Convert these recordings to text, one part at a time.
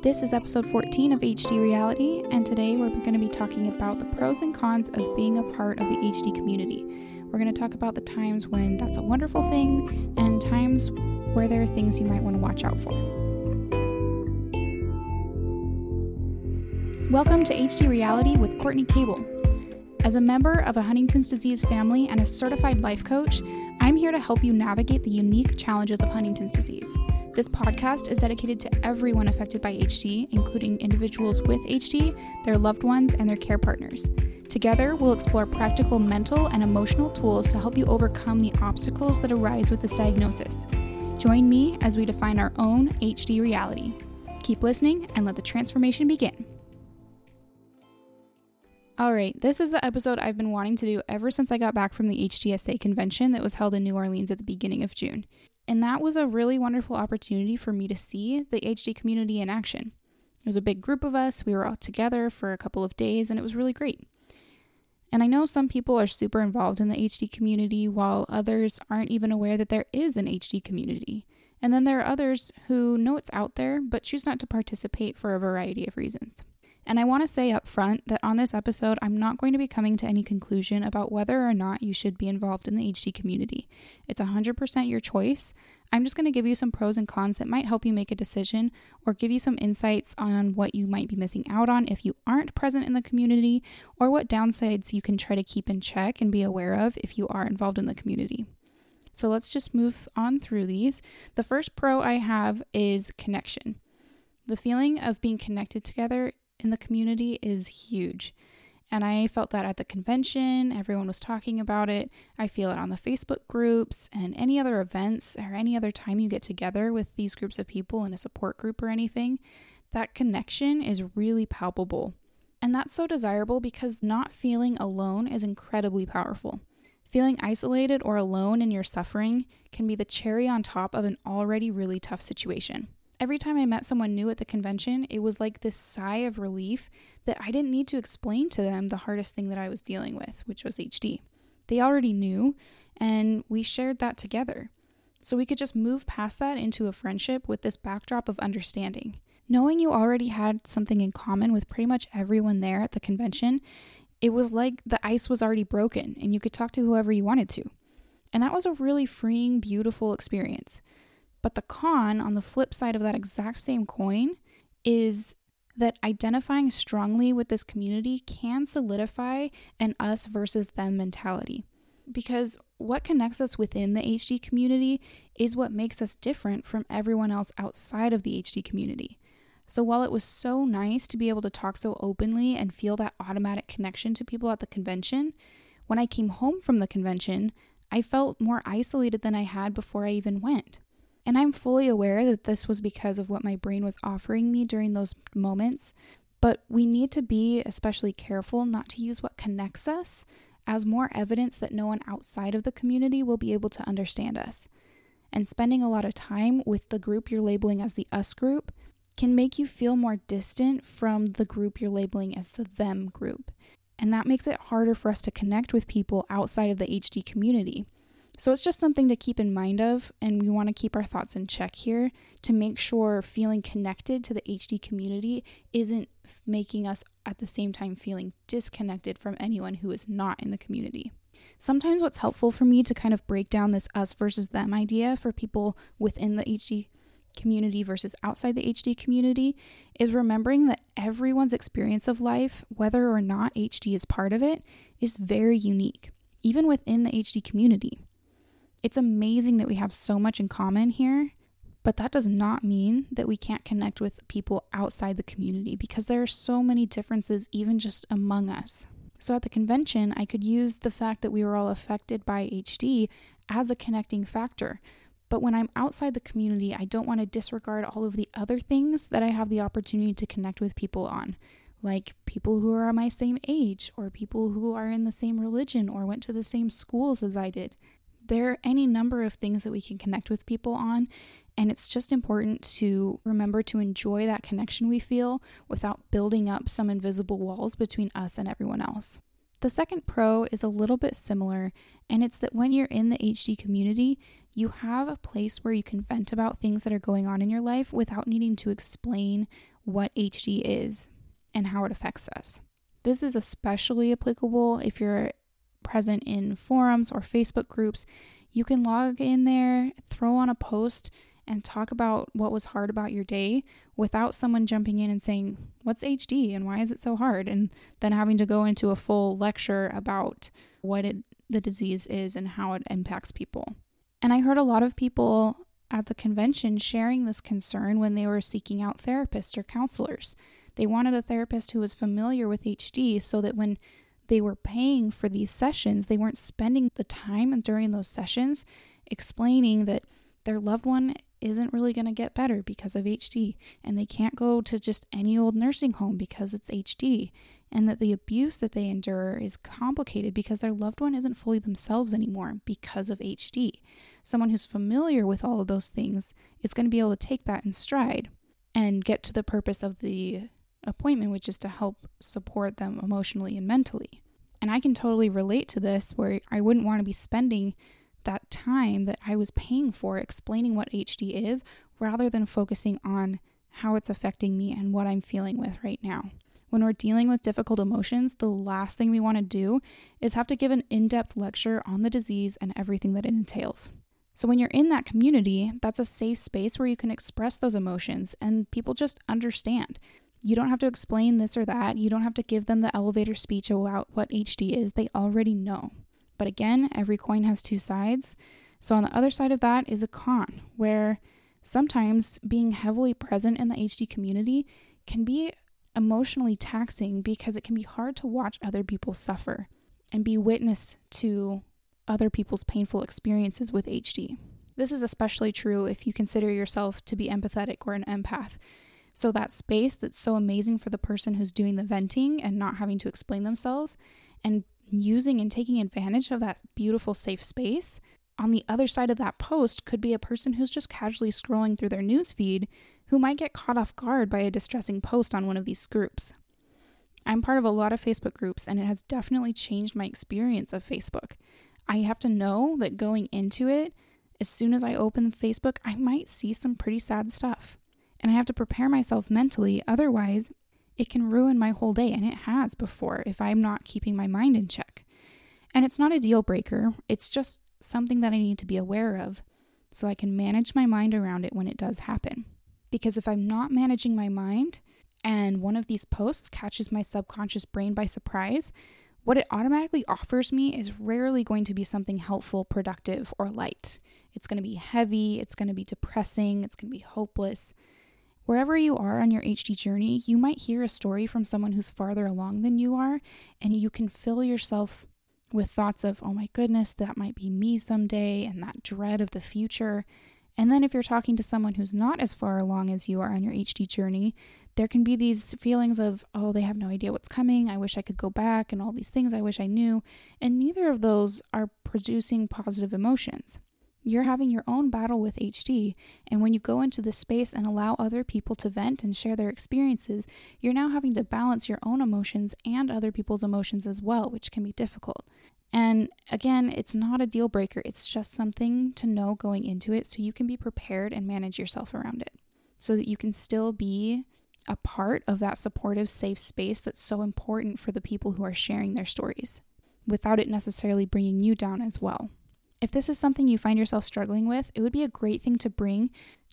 This is episode 14 of HD Reality, and today we're going to be talking about the pros and cons of being a part of the HD community. We're going to talk about the times when that's a wonderful thing and times where there are things you might want to watch out for. Welcome to HD Reality with Courtney Cable. As a member of a Huntington's disease family and a certified life coach, I'm here to help you navigate the unique challenges of Huntington's disease. This podcast is dedicated to everyone affected by HD, including individuals with HD, their loved ones, and their care partners. Together, we'll explore practical mental and emotional tools to help you overcome the obstacles that arise with this diagnosis. Join me as we define our own HD reality. Keep listening and let the transformation begin. All right, this is the episode I've been wanting to do ever since I got back from the HDSA convention that was held in New Orleans at the beginning of June. And that was a really wonderful opportunity for me to see the HD community in action. It was a big group of us, we were all together for a couple of days, and it was really great. And I know some people are super involved in the HD community, while others aren't even aware that there is an HD community. And then there are others who know it's out there, but choose not to participate for a variety of reasons. And I want to say up front that on this episode, I'm not going to be coming to any conclusion about whether or not you should be involved in the HD community. It's 100% your choice. I'm just going to give you some pros and cons that might help you make a decision or give you some insights on what you might be missing out on if you aren't present in the community or what downsides you can try to keep in check and be aware of if you are involved in the community. So let's just move on through these. The first pro I have is connection. The feeling of being connected together in the community is huge. And I felt that at the convention, everyone was talking about it. I feel it on the Facebook groups and any other events or any other time you get together with these groups of people in a support group or anything. That connection is really palpable. And that's so desirable because not feeling alone is incredibly powerful. Feeling isolated or alone in your suffering can be the cherry on top of an already really tough situation every time I met someone new at the convention, it was like this sigh of relief that I didn't need to explain to them the hardest thing that I was dealing with, which was HD. They already knew, and we shared that together. So we could just move past that into a friendship with this backdrop of understanding. Knowing you already had something in common with pretty much everyone there at the convention, it was like the ice was already broken and you could talk to whoever you wanted to. And that was a really freeing, beautiful experience. But the con on the flip side of that exact same coin is that identifying strongly with this community can solidify an us versus them mentality. Because what connects us within the HD community is what makes us different from everyone else outside of the HD community. So while it was so nice to be able to talk so openly and feel that automatic connection to people at the convention, when I came home from the convention, I felt more isolated than I had before I even went. And I'm fully aware that this was because of what my brain was offering me during those moments. But we need to be especially careful not to use what connects us as more evidence that no one outside of the community will be able to understand us. And spending a lot of time with the group you're labeling as the us group can make you feel more distant from the group you're labeling as the them group. And that makes it harder for us to connect with people outside of the HD community. So it's just something to keep in mind of, and we want to keep our thoughts in check here to make sure feeling connected to the HD community isn't making us at the same time feeling disconnected from anyone who is not in the community. Sometimes what's helpful for me to kind of break down this us versus them idea for people within the HD community versus outside the HD community is remembering that everyone's experience of life, whether or not HD is part of it, is very unique, even within the HD community. It's amazing that we have so much in common here, but that does not mean that we can't connect with people outside the community because there are so many differences even just among us. So at the convention, I could use the fact that we were all affected by HD as a connecting factor. But when I'm outside the community, I don't want to disregard all of the other things that I have the opportunity to connect with people on, like people who are my same age, or people who are in the same religion or went to the same schools as I did there are any number of things that we can connect with people on. And it's just important to remember to enjoy that connection we feel without building up some invisible walls between us and everyone else. The second pro is a little bit similar, and it's that when you're in the HD community, you have a place where you can vent about things that are going on in your life without needing to explain what HD is and how it affects us. This is especially applicable if you're present in forums or Facebook groups. You can log in there, throw on a post, and talk about what was hard about your day without someone jumping in and saying, What's HD and why is it so hard? And then having to go into a full lecture about what it, the disease is and how it impacts people. And I heard a lot of people at the convention sharing this concern when they were seeking out therapists or counselors. They wanted a therapist who was familiar with HD so that when they were paying for these sessions, they weren't spending the time during those sessions explaining that their loved one isn't really going to get better because of HD and they can't go to just any old nursing home because it's HD and that the abuse that they endure is complicated because their loved one isn't fully themselves anymore because of HD. Someone who's familiar with all of those things is going to be able to take that in stride and get to the purpose of the appointment, which is to help support them emotionally and mentally. And I can totally relate to this where I wouldn't want to be spending that time that I was paying for explaining what HD is rather than focusing on how it's affecting me and what I'm feeling with right now. When we're dealing with difficult emotions, the last thing we want to do is have to give an in depth lecture on the disease and everything that it entails. So, when you're in that community, that's a safe space where you can express those emotions and people just understand. You don't have to explain this or that. You don't have to give them the elevator speech about what HD is. They already know. But again, every coin has two sides. So, on the other side of that is a con, where sometimes being heavily present in the HD community can be emotionally taxing because it can be hard to watch other people suffer and be witness to other people's painful experiences with HD. This is especially true if you consider yourself to be empathetic or an empath. So, that space that's so amazing for the person who's doing the venting and not having to explain themselves, and using and taking advantage of that beautiful, safe space. On the other side of that post could be a person who's just casually scrolling through their news feed who might get caught off guard by a distressing post on one of these groups. I'm part of a lot of Facebook groups, and it has definitely changed my experience of Facebook. I have to know that going into it, as soon as I open Facebook, I might see some pretty sad stuff. And I have to prepare myself mentally, otherwise, it can ruin my whole day, and it has before if I'm not keeping my mind in check. And it's not a deal breaker, it's just something that I need to be aware of so I can manage my mind around it when it does happen. Because if I'm not managing my mind and one of these posts catches my subconscious brain by surprise, what it automatically offers me is rarely going to be something helpful, productive, or light. It's going to be heavy, it's going to be depressing, it's going to be hopeless. Wherever you are on your HD journey, you might hear a story from someone who's farther along than you are, and you can fill yourself with thoughts of, oh my goodness, that might be me someday, and that dread of the future. And then if you're talking to someone who's not as far along as you are on your HD journey, there can be these feelings of, oh, they have no idea what's coming. I wish I could go back, and all these things I wish I knew. And neither of those are producing positive emotions. You're having your own battle with HD, and when you go into this space and allow other people to vent and share their experiences, you're now having to balance your own emotions and other people's emotions as well, which can be difficult. And again, it's not a deal breaker, it's just something to know going into it so you can be prepared and manage yourself around it so that you can still be a part of that supportive, safe space that's so important for the people who are sharing their stories without it necessarily bringing you down as well. If this is something you find yourself struggling with, it would be a great thing to bring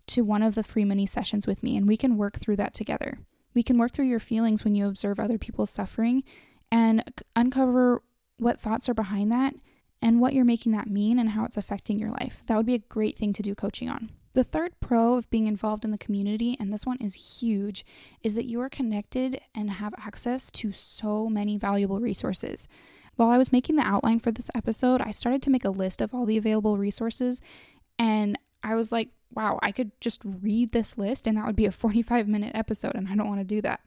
to one of the free mini sessions with me, and we can work through that together. We can work through your feelings when you observe other people's suffering and uncover what thoughts are behind that and what you're making that mean and how it's affecting your life. That would be a great thing to do coaching on. The third pro of being involved in the community, and this one is huge, is that you are connected and have access to so many valuable resources. While I was making the outline for this episode, I started to make a list of all the available resources, and I was like, wow, I could just read this list and that would be a 45 minute episode, and I don't want to do that.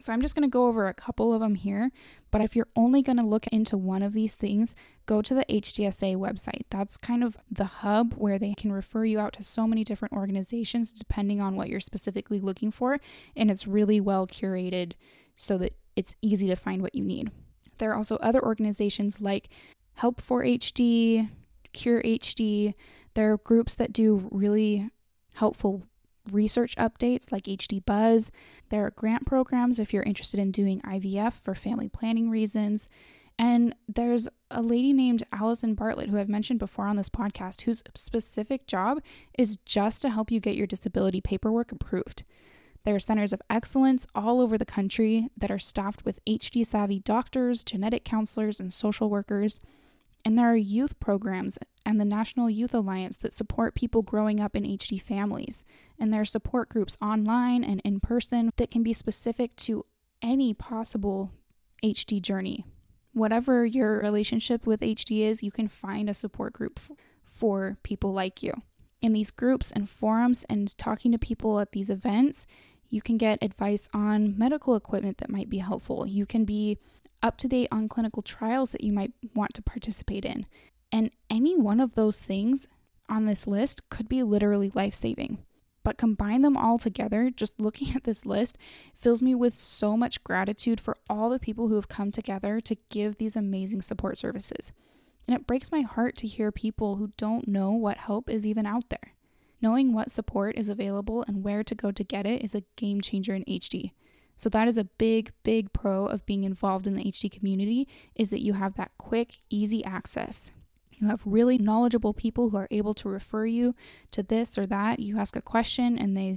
So I'm just going to go over a couple of them here, but if you're only going to look into one of these things, go to the HDSA website. That's kind of the hub where they can refer you out to so many different organizations depending on what you're specifically looking for, and it's really well curated so that it's easy to find what you need. There are also other organizations like Help for HD, Cure HD. There are groups that do really helpful research updates like HD Buzz. There are grant programs if you're interested in doing IVF for family planning reasons. And there's a lady named Allison Bartlett, who I've mentioned before on this podcast, whose specific job is just to help you get your disability paperwork approved. There are centers of excellence all over the country that are staffed with HD savvy doctors, genetic counselors, and social workers. And there are youth programs and the National Youth Alliance that support people growing up in HD families. And there are support groups online and in person that can be specific to any possible HD journey whatever your relationship with HD is, you can find a support group for people like you. In these groups and forums and talking to people at these events, you can get advice on medical equipment that might be helpful. You can be up to date on clinical trials that you might want to participate in. And any one of those things on this list could be literally life saving. But combine them all together, just looking at this list fills me with so much gratitude for all the people who have come together to give these amazing support services. And it breaks my heart to hear people who don't know what help is even out there. Knowing what support is available and where to go to get it is a game changer in HD. So that is a big big pro of being involved in the HD community is that you have that quick, easy access. You have really knowledgeable people who are able to refer you to this or that. You ask a question and they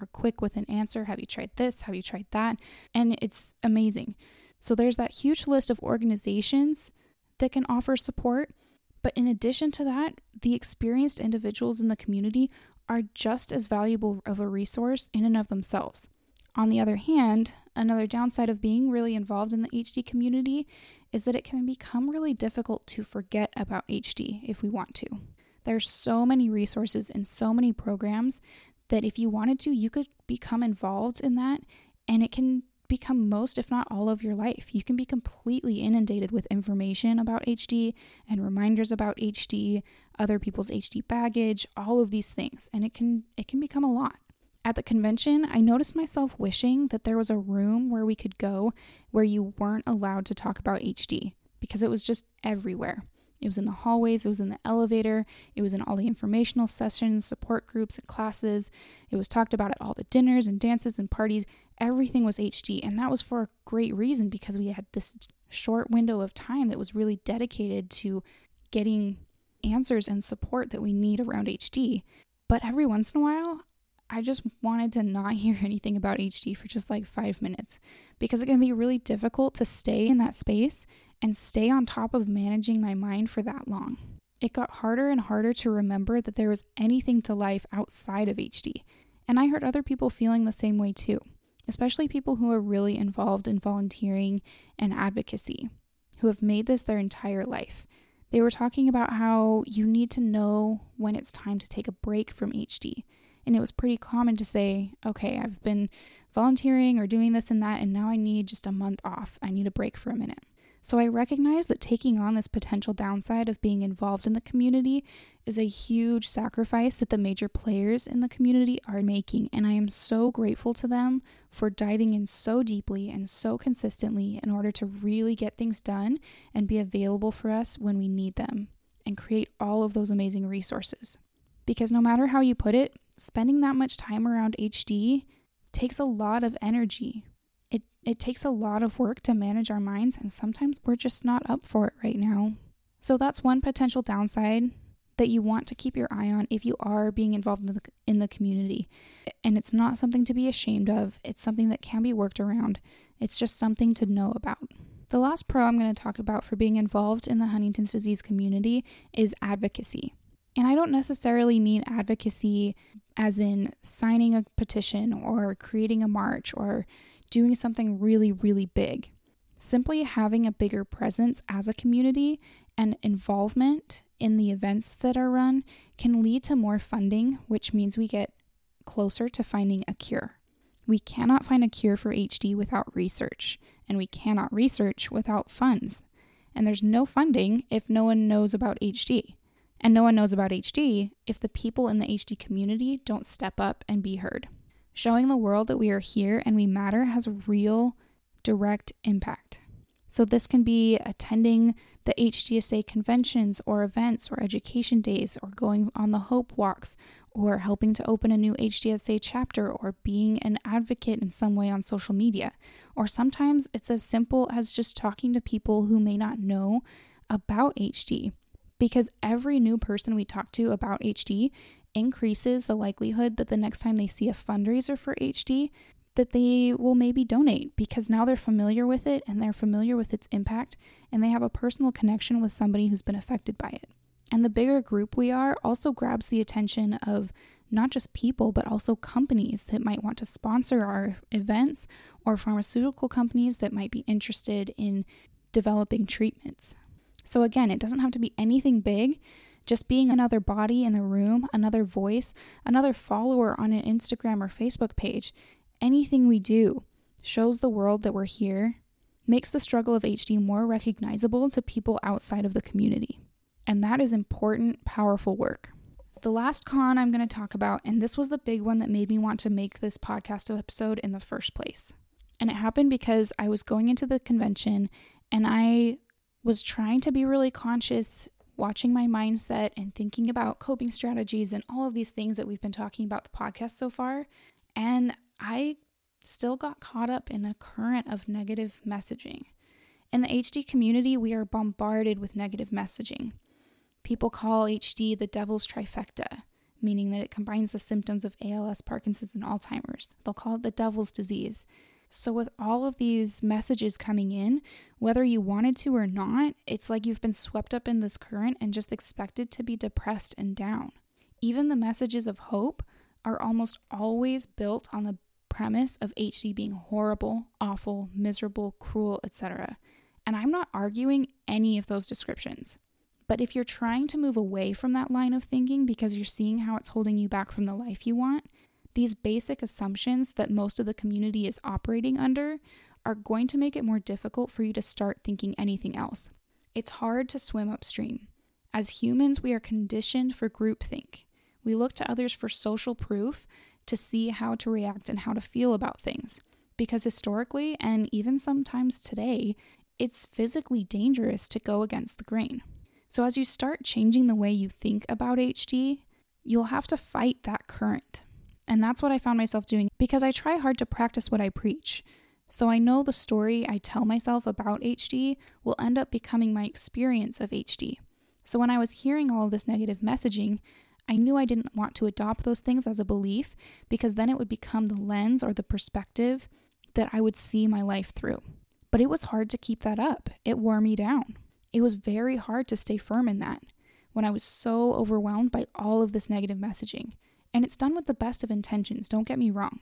are quick with an answer. Have you tried this? Have you tried that? And it's amazing. So there's that huge list of organizations that can offer support. But in addition to that, the experienced individuals in the community are just as valuable of a resource in and of themselves. On the other hand, another downside of being really involved in the HD community is that it can become really difficult to forget about HD if we want to. There's so many resources and so many programs that if you wanted to, you could become involved in that and it can become most, if not all, of your life. You can be completely inundated with information about HD and reminders about HD, other people's HD baggage, all of these things, and it can it can become a lot. At the convention, I noticed myself wishing that there was a room where we could go where you weren't allowed to talk about HD because it was just everywhere. It was in the hallways, it was in the elevator, it was in all the informational sessions, support groups, and classes. It was talked about at all the dinners and dances and parties. Everything was HD, and that was for a great reason because we had this short window of time that was really dedicated to getting answers and support that we need around HD. But every once in a while, I just wanted to not hear anything about HD for just like five minutes because it can be really difficult to stay in that space and stay on top of managing my mind for that long. It got harder and harder to remember that there was anything to life outside of HD. And I heard other people feeling the same way too, especially people who are really involved in volunteering and advocacy, who have made this their entire life. They were talking about how you need to know when it's time to take a break from HD and it was pretty common to say, okay, I've been volunteering or doing this and that, and now I need just a month off. I need a break for a minute. So I recognize that taking on this potential downside of being involved in the community is a huge sacrifice that the major players in the community are making. And I am so grateful to them for diving in so deeply and so consistently in order to really get things done and be available for us when we need them and create all of those amazing resources. Because no matter how you put it, spending that much time around HD takes a lot of energy. It it takes a lot of work to manage our minds and sometimes we're just not up for it right now. So that's one potential downside that you want to keep your eye on if you are being involved in the, in the community. And it's not something to be ashamed of. It's something that can be worked around. It's just something to know about. The last pro I'm going to talk about for being involved in the Huntington's disease community is advocacy. And I don't necessarily mean advocacy as in signing a petition or creating a march or doing something really, really big. Simply having a bigger presence as a community and involvement in the events that are run can lead to more funding, which means we get closer to finding a cure. We cannot find a cure for HD without research, and we cannot research without funds. And there's no funding if no one knows about HD. And no one knows about HD if the people in the HD community don't step up and be heard. Showing the world that we are here and we matter has a real direct impact. So, this can be attending the HDSA conventions or events or education days or going on the Hope Walks or helping to open a new HDSA chapter, or being an advocate in some way on social media. Or sometimes it's as simple as just talking to people who may not know about HD. Because every new person we talk to about HD increases the likelihood that the next time they see a fundraiser for HD, that they will maybe donate because now they're familiar with it and they're familiar with its impact and they have a personal connection with somebody who's been affected by it. And the bigger group we are also grabs the attention of not just people, but also companies that might want to sponsor our events or pharmaceutical companies that might be interested in developing treatments. So, again, it doesn't have to be anything big. Just being another body in the room, another voice, another follower on an Instagram or Facebook page, anything we do shows the world that we're here, makes the struggle of HD more recognizable to people outside of the community. And that is important, powerful work. The last con I'm going to talk about, and this was the big one that made me want to make this podcast episode in the first place. And it happened because I was going into the convention and I was trying to be really conscious, watching my mindset and thinking about coping strategies and all of these things that we've been talking about the podcast so far. And I still got caught up in a current of negative messaging. In the HD community, we are bombarded with negative messaging. People call HD the devil's trifecta, meaning that it combines the symptoms of ALS, Parkinson's, and Alzheimer's. They'll call it the devil's disease. So, with all of these messages coming in, whether you wanted to or not, it's like you've been swept up in this current and just expected to be depressed and down. Even the messages of hope are almost always built on the premise of HD being horrible, awful, miserable, cruel, etc. And I'm not arguing any of those descriptions. But if you're trying to move away from that line of thinking because you're seeing how it's holding you back from the life you want, these basic assumptions that most of the community is operating under are going to make it more difficult for you to start thinking anything else. It's hard to swim upstream. As humans, we are conditioned for groupthink. We look to others for social proof to see how to react and how to feel about things. Because historically, and even sometimes today, it's physically dangerous to go against the grain. So, as you start changing the way you think about HD, you'll have to fight that current. And that's what I found myself doing because I try hard to practice what I preach. So I know the story I tell myself about HD will end up becoming my experience of HD. So when I was hearing all of this negative messaging, I knew I didn't want to adopt those things as a belief because then it would become the lens or the perspective that I would see my life through. But it was hard to keep that up. It wore me down. It was very hard to stay firm in that when I was so overwhelmed by all of this negative messaging. And it's done with the best of intentions, don't get me wrong.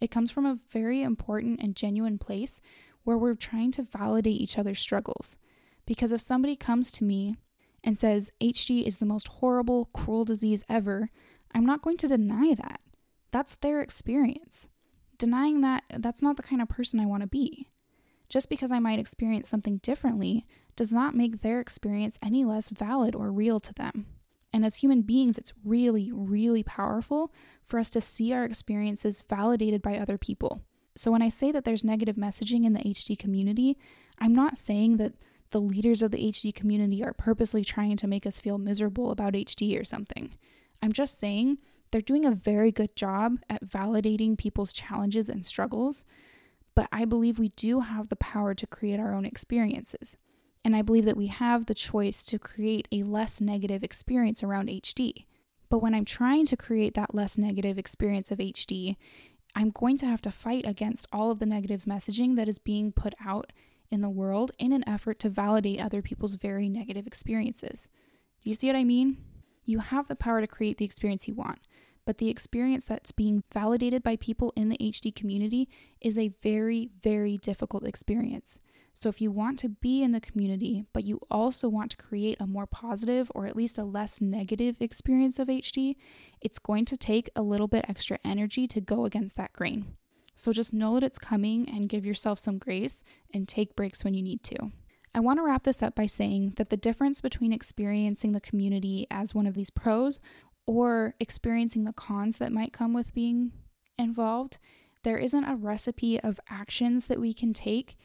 It comes from a very important and genuine place where we're trying to validate each other's struggles. Because if somebody comes to me and says HD is the most horrible, cruel disease ever, I'm not going to deny that. That's their experience. Denying that, that's not the kind of person I want to be. Just because I might experience something differently does not make their experience any less valid or real to them. And as human beings, it's really, really powerful for us to see our experiences validated by other people. So when I say that there's negative messaging in the HD community, I'm not saying that the leaders of the HD community are purposely trying to make us feel miserable about HD or something. I'm just saying they're doing a very good job at validating people's challenges and struggles, but I believe we do have the power to create our own experiences. And I believe that we have the choice to create a less negative experience around HD. But when I'm trying to create that less negative experience of HD, I'm going to have to fight against all of the negative messaging that is being put out in the world in an effort to validate other people's very negative experiences. Do you see what I mean? You have the power to create the experience you want, but the experience that's being validated by people in the HD community is a very, very difficult experience. So, if you want to be in the community, but you also want to create a more positive or at least a less negative experience of HD, it's going to take a little bit extra energy to go against that grain. So, just know that it's coming and give yourself some grace and take breaks when you need to. I want to wrap this up by saying that the difference between experiencing the community as one of these pros or experiencing the cons that might come with being involved, there isn't a recipe of actions that we can take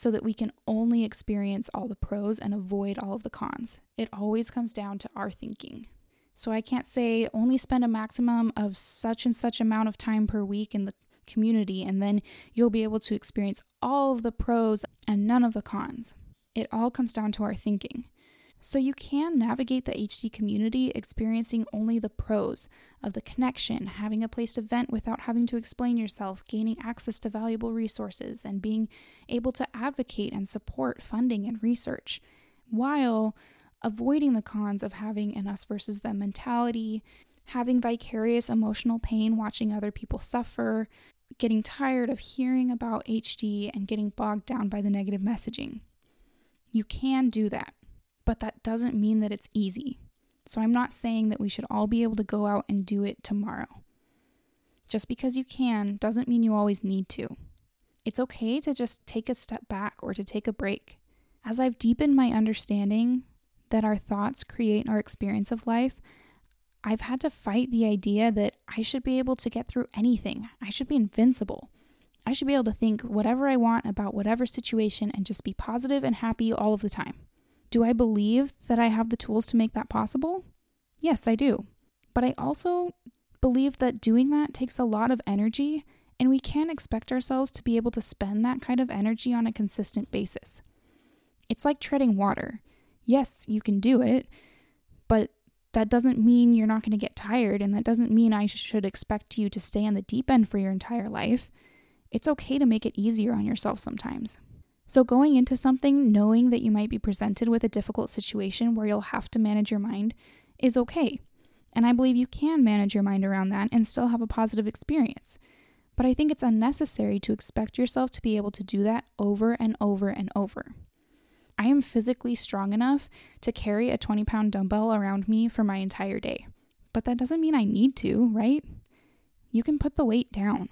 so that we can only experience all the pros and avoid all of the cons. It always comes down to our thinking. So I can't say only spend a maximum of such and such amount of time per week in the community and then you'll be able to experience all of the pros and none of the cons. It all comes down to our thinking. So you can navigate the HD community experiencing only the pros of the connection, having a place to vent without having to explain yourself, gaining access to valuable resources, and being able to advocate and support funding and research, while avoiding the cons of having an us versus them mentality, having vicarious emotional pain watching other people suffer, getting tired of hearing about HD, and getting bogged down by the negative messaging. You can do that but that doesn't mean that it's easy. So I'm not saying that we should all be able to go out and do it tomorrow. Just because you can doesn't mean you always need to. It's okay to just take a step back or to take a break. As I've deepened my understanding that our thoughts create our experience of life, I've had to fight the idea that I should be able to get through anything. I should be invincible. I should be able to think whatever I want about whatever situation and just be positive and happy all of the time. Do I believe that I have the tools to make that possible? Yes, I do. But I also believe that doing that takes a lot of energy, and we can't expect ourselves to be able to spend that kind of energy on a consistent basis. It's like treading water. Yes, you can do it, but that doesn't mean you're not going to get tired, and that doesn't mean I should expect you to stay on the deep end for your entire life. It's okay to make it easier on yourself sometimes. So, going into something knowing that you might be presented with a difficult situation where you'll have to manage your mind is okay. And I believe you can manage your mind around that and still have a positive experience. But I think it's unnecessary to expect yourself to be able to do that over and over and over. I am physically strong enough to carry a 20 pound dumbbell around me for my entire day. But that doesn't mean I need to, right? You can put the weight down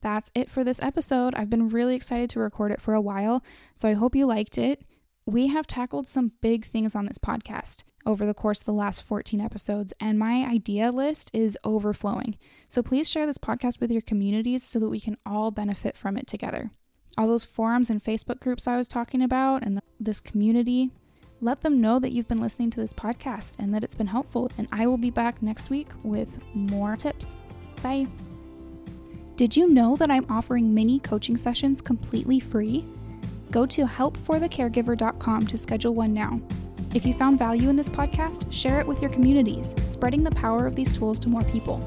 that's it for this episode. I've been really excited to record it for a while, so I hope you liked it. We have tackled some big things on this podcast over the course of the last 14 episodes, and my idea list is overflowing. So please share this podcast with your communities so that we can all benefit from it together. All those forums and Facebook groups I was talking about and this community, let them know that you've been listening to this podcast and that it's been helpful. And I will be back next week with more tips. Bye. Did you know that I'm offering mini coaching sessions completely free? Go to helpforthecaregiver.com to schedule one now. If you found value in this podcast, share it with your communities, spreading the power of these tools to more people.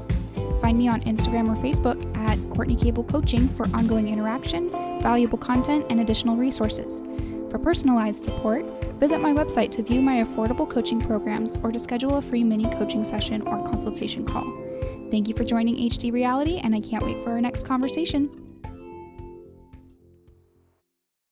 Find me on Instagram or Facebook at Courtney Cable Coaching for ongoing interaction, valuable content, and additional resources. For personalized support, visit my website to view my affordable coaching programs or to schedule a free mini coaching session or consultation call. Thank you for joining HD Reality, and I can't wait for our next conversation.